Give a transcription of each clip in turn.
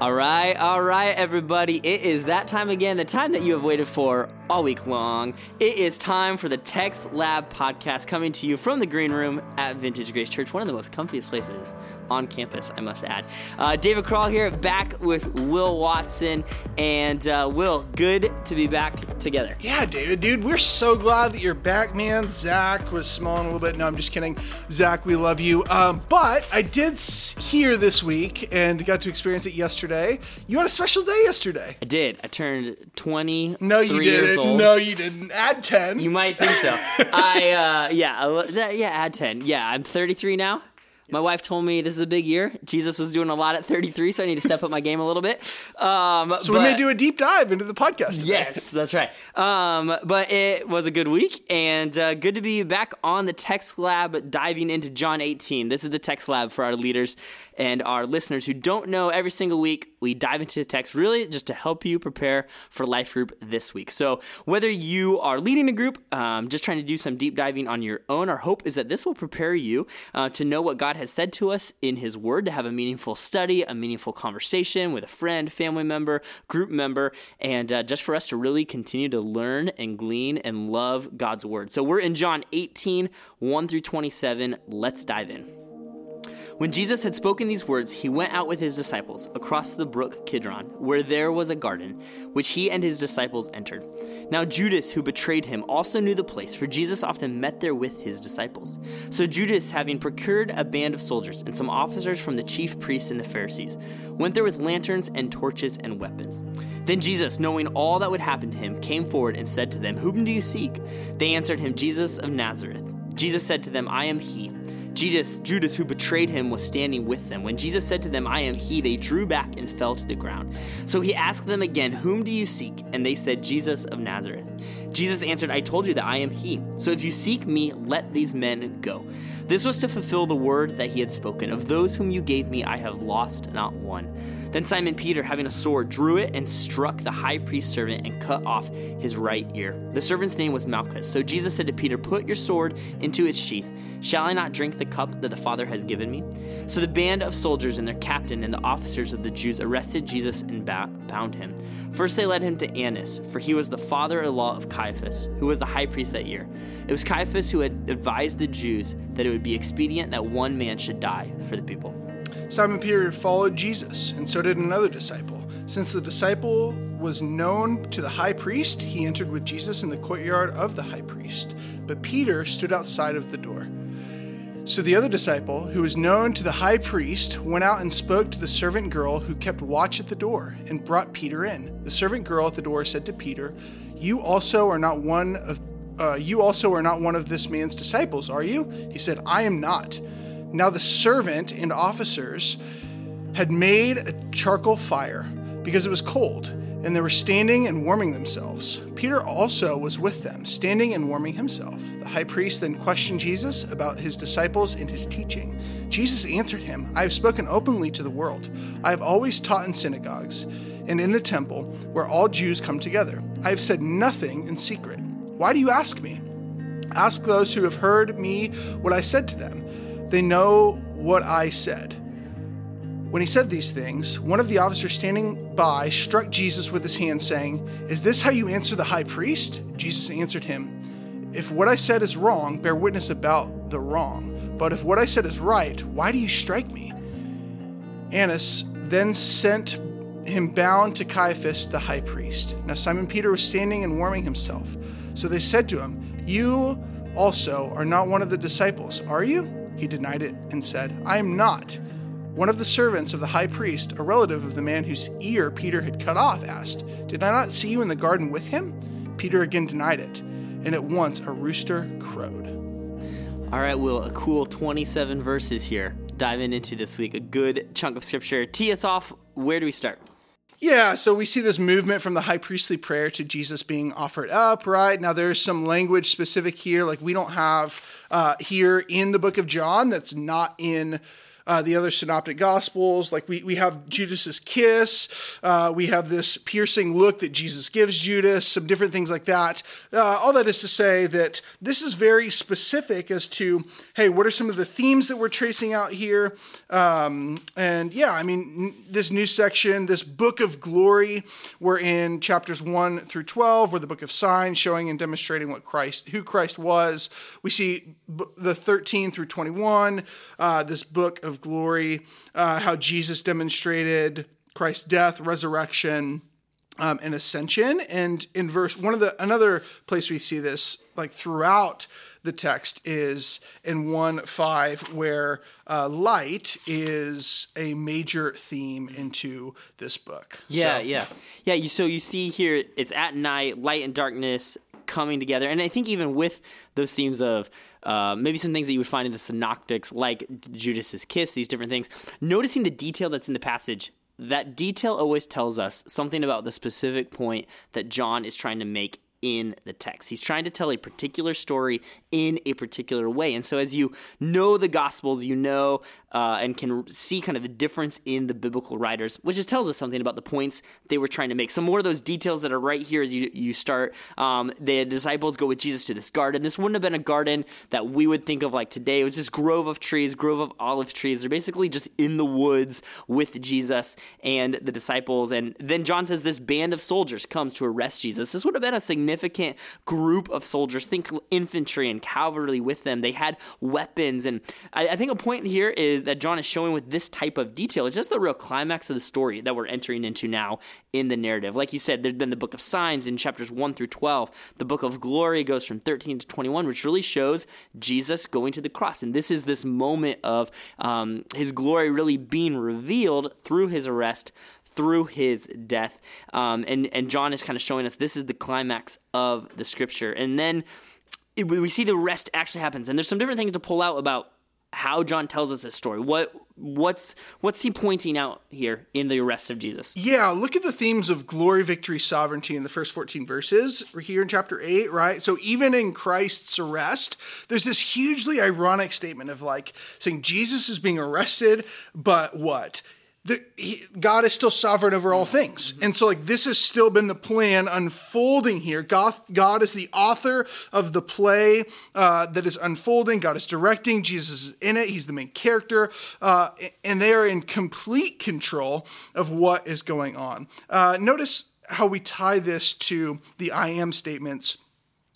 All right, all right, everybody. It is that time again, the time that you have waited for all week long. It is time for the Text Lab podcast coming to you from the green room at Vintage Grace Church, one of the most comfiest places on campus, I must add. Uh, David Crawl here, back with Will Watson. And uh, Will, good to be back together. Yeah, David, dude, we're so glad that you're back, man. Zach was smiling a little bit. No, I'm just kidding. Zach, we love you. Um, but I did hear this week and got to experience it yesterday. You had a special day yesterday. I did. I turned 20. No, you didn't. No, you didn't. Add 10. You might think so. I, uh, yeah, yeah, add 10. Yeah, I'm 33 now. My wife told me this is a big year. Jesus was doing a lot at 33, so I need to step up my game a little bit. Um, so but, we may do a deep dive into the podcast. Today. Yes, that's right. Um, but it was a good week and uh, good to be back on the Text Lab diving into John 18. This is the Text Lab for our leaders and our listeners who don't know every single week. We dive into the text really just to help you prepare for life group this week. So whether you are leading a group, um, just trying to do some deep diving on your own, our hope is that this will prepare you uh, to know what God has said to us in His Word, to have a meaningful study, a meaningful conversation with a friend, family member, group member, and uh, just for us to really continue to learn and glean and love God's Word. So we're in John 18, 1 through 27. Let's dive in. When Jesus had spoken these words, he went out with his disciples across the brook Kidron, where there was a garden, which he and his disciples entered. Now Judas, who betrayed him, also knew the place, for Jesus often met there with his disciples. So Judas, having procured a band of soldiers and some officers from the chief priests and the Pharisees, went there with lanterns and torches and weapons. Then Jesus, knowing all that would happen to him, came forward and said to them, Whom do you seek? They answered him, Jesus of Nazareth. Jesus said to them, I am he. Judas, Judas, who betrayed him, was standing with them. When Jesus said to them, I am he, they drew back and fell to the ground. So he asked them again, Whom do you seek? And they said, Jesus of Nazareth. Jesus answered, I told you that I am he. So if you seek me, let these men go. This was to fulfill the word that he had spoken Of those whom you gave me, I have lost not one. Then Simon Peter, having a sword, drew it and struck the high priest's servant and cut off his right ear. The servant's name was Malchus. So Jesus said to Peter, Put your sword into its sheath. Shall I not drink the cup that the Father has given me? So the band of soldiers and their captain and the officers of the Jews arrested Jesus and bound him. First they led him to Annas, for he was the father in law of Caiaphas, who was the high priest that year. It was Caiaphas who had advised the Jews that it would be expedient that one man should die for the people. Simon Peter followed Jesus, and so did another disciple. Since the disciple was known to the high priest, he entered with Jesus in the courtyard of the high priest. But Peter stood outside of the door. So the other disciple, who was known to the high priest, went out and spoke to the servant girl who kept watch at the door and brought Peter in. The servant girl at the door said to Peter, "You also are not one of uh, you also are not one of this man's disciples, are you?" He said, "I am not." Now the servant and officers had made a charcoal fire because it was cold, and they were standing and warming themselves. Peter also was with them, standing and warming himself. The high priest then questioned Jesus about his disciples and his teaching. Jesus answered him, I have spoken openly to the world. I have always taught in synagogues and in the temple where all Jews come together. I have said nothing in secret. Why do you ask me? Ask those who have heard me what I said to them. They know what I said. When he said these things, one of the officers standing by struck Jesus with his hand, saying, Is this how you answer the high priest? Jesus answered him, If what I said is wrong, bear witness about the wrong. But if what I said is right, why do you strike me? Annas then sent him bound to Caiaphas the high priest. Now Simon Peter was standing and warming himself. So they said to him, You also are not one of the disciples, are you? He denied it and said, I am not. One of the servants of the high priest, a relative of the man whose ear Peter had cut off, asked, Did I not see you in the garden with him? Peter again denied it, and at once a rooster crowed. All right, Will, a cool 27 verses here. Diving into this week, a good chunk of scripture. Tee us off. Where do we start? Yeah, so we see this movement from the high priestly prayer to Jesus being offered up, right? Now, there's some language specific here, like we don't have uh, here in the book of John that's not in uh, the other synoptic gospels. Like we, we have Judas's kiss, uh, we have this piercing look that Jesus gives Judas, some different things like that. Uh, all that is to say that this is very specific as to, hey, what are some of the themes that we're tracing out here? Um, and yeah, I mean, this new section, this book of glory, we're in chapters 1 through 12, we're the book of signs, showing and demonstrating what Christ, who Christ was. We see the 13 through 21, uh, this book of glory, uh, how Jesus demonstrated Christ's death, resurrection, um, and ascension. And in verse one of the another place we see this like throughout the text is in 1 5, where uh, light is a major theme into this book. Yeah, So- yeah. Yeah, you, so you see here, it's at night, light and darkness coming together. And I think even with those themes of uh, maybe some things that you would find in the synoptics, like Judas's kiss, these different things, noticing the detail that's in the passage. That detail always tells us something about the specific point that John is trying to make in the text. He's trying to tell a particular story in a particular way. And so, as you know the Gospels, you know uh, and can see kind of the difference in the biblical writers, which just tells us something about the points they were trying to make. Some more of those details that are right here as you, you start. Um, the disciples go with Jesus to this garden. This wouldn't have been a garden that we would think of like today. It was this grove of trees, grove of olive trees. They're basically just in the woods with Jesus and the disciples. And then John says this band of soldiers comes to arrest Jesus. This would have been a significant group of soldiers. Think infantry and cavalry with them. They had weapons. And I, I think a point here is that John is showing with this type of detail. It's just the real climax of the story that we're entering into now in the narrative. Like you said, there's been the book of signs in chapters 1 through 12. The book of glory goes from 13 to 21, which really shows Jesus going to the cross. And this is this moment of um, his glory really being revealed through his arrest, through his death. Um, and, and John is kind of showing us this is the climax of the scripture. And then it, we see the rest actually happens. And there's some different things to pull out about how John tells us this story. What what's what's he pointing out here in the arrest of Jesus? Yeah, look at the themes of glory, victory, sovereignty in the first 14 verses. We're here in chapter 8, right? So even in Christ's arrest, there's this hugely ironic statement of like saying Jesus is being arrested, but what? The, he, God is still sovereign over all things. And so, like, this has still been the plan unfolding here. God, God is the author of the play uh, that is unfolding. God is directing. Jesus is in it. He's the main character. Uh, and they are in complete control of what is going on. Uh, notice how we tie this to the I am statements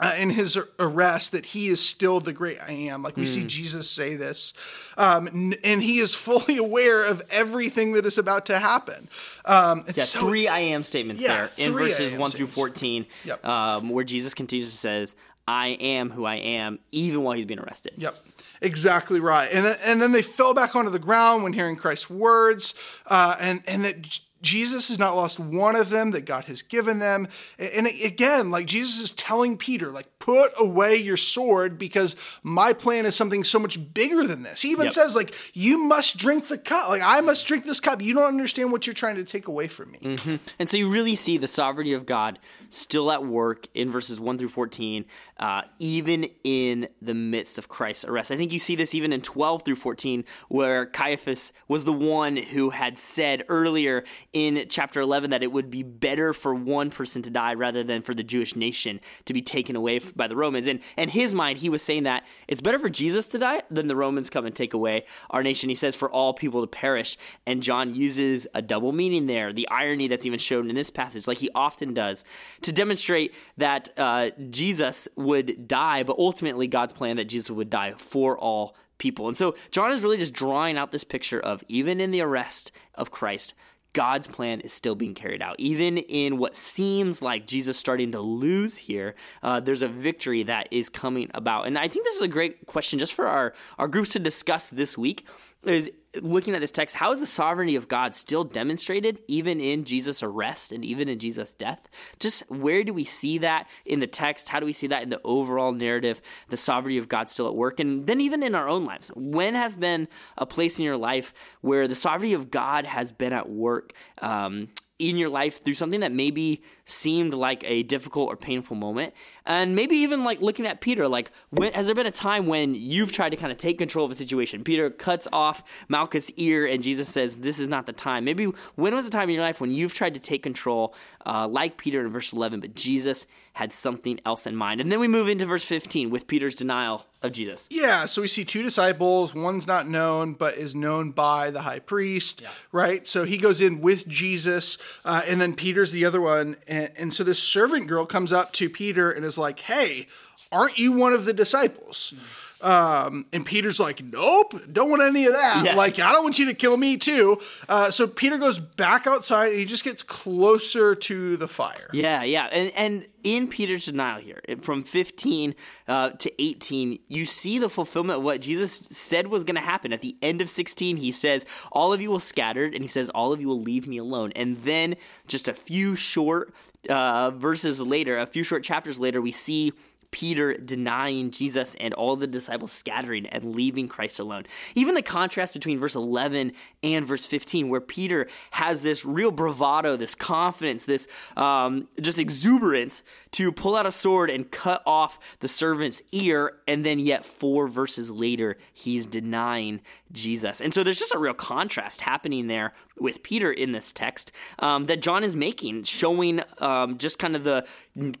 uh, in his arrest that he is still the great I am. Like we see Jesus say this, um, n- and he is fully aware of everything that is about to happen. Um, it's Yeah, so- three I am statements Yeah, there in verses one through fourteen, Yep. um, where Jesus continues to says, "I am who I am," even while he's being arrested. Yep. Exactly right. And then, and then they fell back onto the ground when hearing Christ's words, uh, and and that Jesus has not lost one of them that God has given them. And again, like Jesus is telling Peter, like put away your sword because my plan is something so much bigger than this. He even Yep. says like you must drink the cup. Like I must drink this cup. You don't understand what you're trying to take away from me. And so you really see the sovereignty of God still at work in verses 1 through 14, uh, even in the midst of Christ's arrest. I think you see this even in 12 through 14, where Caiaphas was the one who had said earlier in chapter 11 that it would be better for one person to die rather than for the Jewish nation to be taken away by the Romans. And in his mind, he was saying that it's better for Jesus to die than the Romans come and take away our nation. He says for all people to perish. And John uses a double meaning there, the irony that's even shown in this passage, like he often does, to demonstrate that uh, Jesus would die, but ultimately God's plan that Jesus would die for all people. And so John is really just drawing out this picture of even in the arrest of Christ, God's plan is still being carried out. Even in what seems like Jesus starting to lose here, uh, there's a victory that is coming about. And I think this is a great question just for our, our groups to discuss this week is looking at this text, how is the sovereignty of God still demonstrated even in Jesus' arrest and even in Jesus' death? Just where do we see that in the text? How do we see that in the overall narrative? The sovereignty of God still at work? And then even in our own lives, when has been a place in your life where the sovereignty of God has been at work? Um, in your life through something that maybe seemed like a difficult or painful moment. And maybe even like looking at peter like when, has there been a time when you've tried to kind of take control of a situation? Peter cuts off malchus ear and jesus says this is not the time. Maybe when was the time in your life when you've tried to take control uh, like peter in verse 11 but jesus had something else in mind? And then we move into verse 15 with peter's denial of jesus Yeah, so we see two disciples. One's not known, but is known by the high priest, right? So he goes in with Jesus, uh, and then Peter's the other one. And, and so this servant girl comes up to Peter and is like, Hey, aren't you one of the disciples? Um, and Peter's like, Nope, don't want any of that. Yeah. Like, I don't want you to kill me too. Uh, so Peter goes back outside and he just gets closer to the fire. Yeah, yeah, and and in Peter's denial here, from 15 uh, to 18, you see the fulfillment of what Jesus said was going to happen. At the end of 16, he says, "All of you will scattered," and he says, "All of you will leave me alone." And then, just a few short uh, verses later, a few short chapters later, we see. Peter denying Jesus and all the disciples scattering and leaving Christ alone. Even the contrast between verse 11 and verse 15, where Peter has this real bravado, this confidence, this um, just exuberance to pull out a sword and cut off the servant's ear, and then yet four verses later, he's denying Jesus. And so there's just a real contrast happening there with Peter in this text um, that John is making, showing um, just kind of the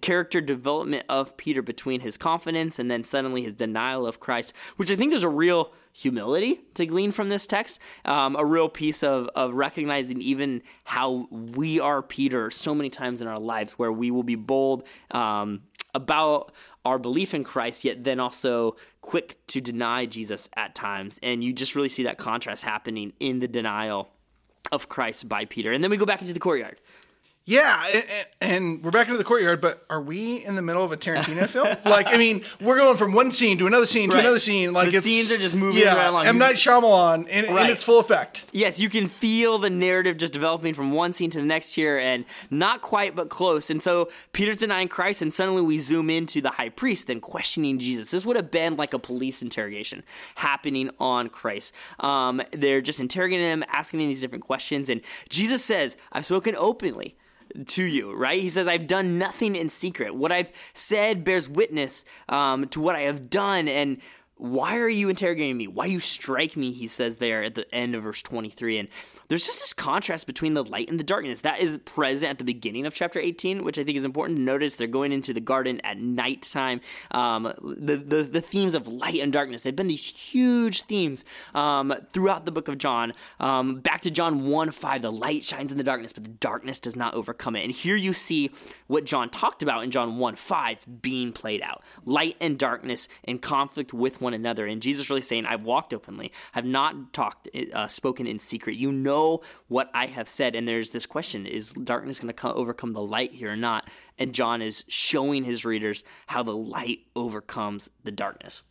character development of Peter between his confidence and then suddenly his denial of Christ, which I think there's a real humility to glean from this text, um, a real piece of, of recognizing even how we are Peter so many times in our lives, where we will be bold. Um, about our belief in Christ, yet then also quick to deny Jesus at times. And you just really see that contrast happening in the denial of Christ by Peter. And then we go back into the courtyard. Yeah, and, and we're back into the courtyard, but are we in the middle of a Tarantino film? Like, I mean, we're going from one scene to another scene to Right. another scene. Like, The scenes are just moving yeah, right along. M Night Shyamalan in, in its full effect. Yes, you can feel the narrative just developing from one scene to the next here, and not quite, but close. And so Peter's denying Christ, and suddenly we zoom into the high priest, then questioning Jesus. This would have been like a police interrogation happening on Christ. Um, they're just interrogating him, asking him these different questions, and Jesus says, I've spoken openly to you, right? He says, I've done nothing in secret. What I've said bears witness um, to what I have done. And why are you interrogating me? Why you strike me? He says there at the end of verse 23. And there's just this contrast between the light and the darkness that is present at the beginning of chapter 18, which I think is important to notice. They're going into the garden at nighttime. Um, the, the, the themes of light and darkness, they've been these huge themes um, throughout the book of John. Um, back to John 1 5, the light shines in the darkness, but the darkness does not overcome it. And here you see what John talked about in John 1 5 being played out light and darkness in conflict with one another. And Jesus really saying, I've walked openly, I've not talked, uh, spoken in secret. You know what I have said. And there's this question is darkness going to overcome the light here or not? And John is showing his readers how the light overcomes the darkness.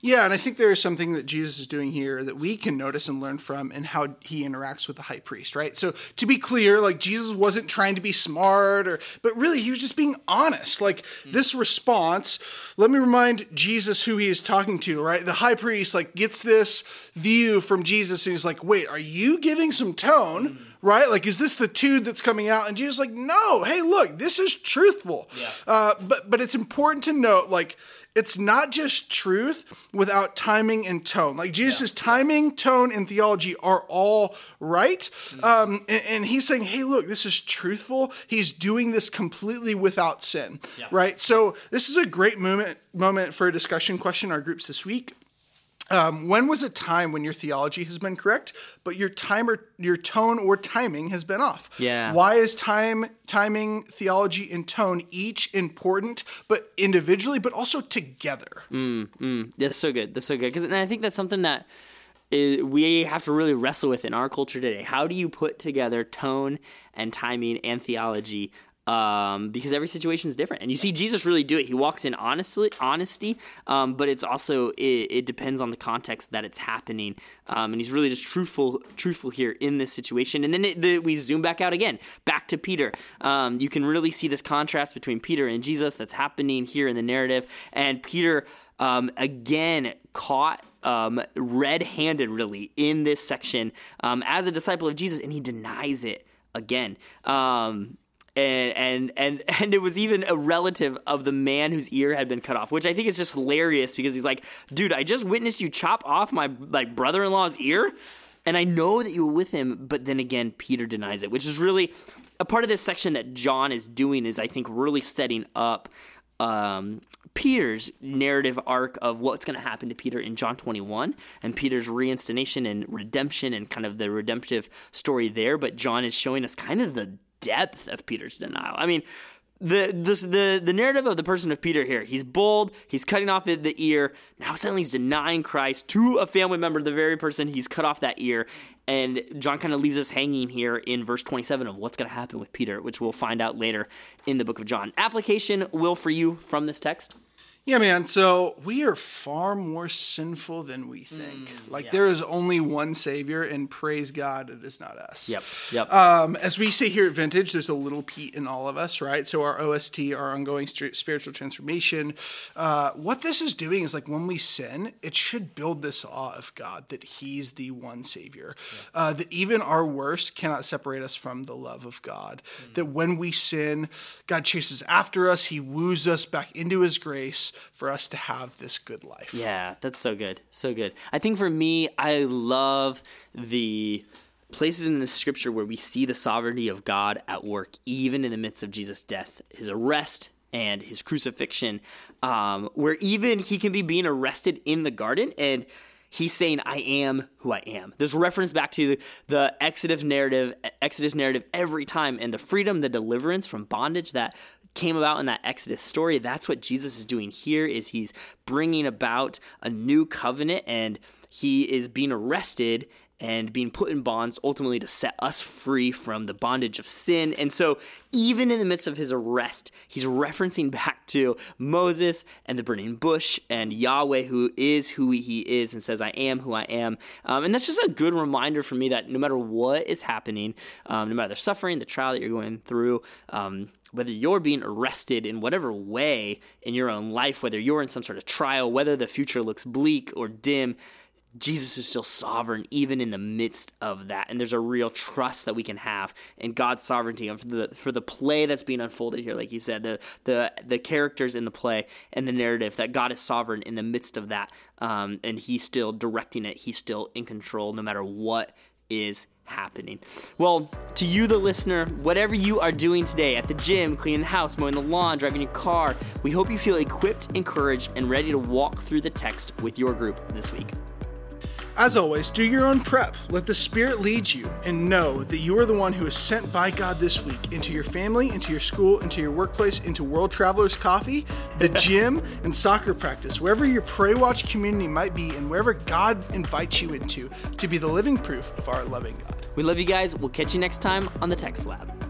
Yeah, and I think there is something that Jesus is doing here that we can notice and learn from and how he interacts with the high priest, right? So to be clear, like Jesus wasn't trying to be smart or but really he was just being honest. Like hmm. this response, let me remind Jesus who he is talking to, right? The high priest like gets this view from Jesus and he's like, "Wait, are you giving some tone?" Hmm. Right? Like, is this the tude that's coming out? And Jesus is like, no, hey, look, this is truthful. Uh, but but it's important to note, like, it's not just truth without timing and tone. Like Jesus' timing, tone, and theology are all right. Um, and, and he's saying, hey, look, this is truthful. He's doing this completely without sin, right? So this is a great moment moment for a discussion question in our groups this week. Um, when was a time when your theology has been correct, but your time or your tone or timing has been off? Yeah. Why is time, timing, theology, and tone each important, but individually, but also together? Mm, mm. That's so good. That's so good. 'Cause- and I think that's something that eh, we have to really wrestle with in our culture today. How do you put together tone and timing and theology? Um, because every situation is different, and you see Jesus really do it. He walks in honestly, honesty, um, but it's also it, it depends on the context that it's happening, um, and he's really just truthful, truthful here in this situation. And then it, the, we zoom back out again, back to Peter. Um, you can really see this contrast between Peter and Jesus that's happening here in the narrative, and Peter um, again caught um, red-handed really in this section um, as a disciple of Jesus, and he denies it again. Um, and, and and and it was even a relative of the man whose ear had been cut off, which I think is just hilarious because he's like, dude, I just witnessed you chop off my like brother-in-law's ear, and I know that you were with him, but then again, Peter denies it, which is really a part of this section that John is doing is I think really setting up um, Peter's narrative arc of what's going to happen to Peter in John 21 and Peter's reinstatation and redemption and kind of the redemptive story there. But John is showing us kind of the depth of Peter's denial. I mean, the, this, the the narrative of the person of Peter here. He's bold. He's cutting off the ear. Now suddenly he's denying Christ to a family member, the very person he's cut off that ear. And John kind of leaves us hanging here in verse 27 of what's going to happen with Peter, which we'll find out later in the book of John. Application will for you from this text. Yeah, man. So we are far more sinful than we think. Mm, like yeah. there is only one Savior, and praise God, it is not us. Yep. Yep. Um, as we say here at Vintage, there's a little Pete in all of us, right? So our OST, our ongoing st- spiritual transformation. Uh, what this is doing is like when we sin, it should build this awe of God that He's the one Savior. Yeah. Uh, that even our worst cannot separate us from the love of God. Mm. That when we sin, God chases after us. He woos us back into His grace for us to have this good life. Yeah, that's so good. So good. I think for me, I love the places in the scripture where we see the sovereignty of God at work, even in the midst of Jesus' death, his arrest, and his crucifixion, um, where even he can be being arrested in the garden and he's saying, I am who I am. There's reference back to the, the Exodus narrative, Exodus narrative every time, and the freedom, the deliverance from bondage that came about in that Exodus story, that's what Jesus is doing here is he's bringing about a new covenant and he is being arrested and being put in bonds ultimately to set us free from the bondage of sin. And so, even in the midst of his arrest, he's referencing back to Moses and the burning bush and Yahweh, who is who he is, and says, I am who I am. Um, and that's just a good reminder for me that no matter what is happening, um, no matter the suffering, the trial that you're going through, um, whether you're being arrested in whatever way in your own life, whether you're in some sort of trial, whether the future looks bleak or dim, Jesus is still sovereign even in the midst of that. And there's a real trust that we can have in God's sovereignty and for the for the play that's being unfolded here, like you said, the the the characters in the play and the narrative that God is sovereign in the midst of that. Um, and he's still directing it, he's still in control no matter what is happening. Well, to you, the listener, whatever you are doing today at the gym, cleaning the house, mowing the lawn, driving your car, we hope you feel equipped, encouraged, and ready to walk through the text with your group this week. As always, do your own prep. Let the Spirit lead you, and know that you are the one who is sent by God this week into your family, into your school, into your workplace, into World Travelers Coffee, the gym, and soccer practice, wherever your Pray Watch community might be, and wherever God invites you into to be the living proof of our loving God. We love you guys. We'll catch you next time on the Text Lab.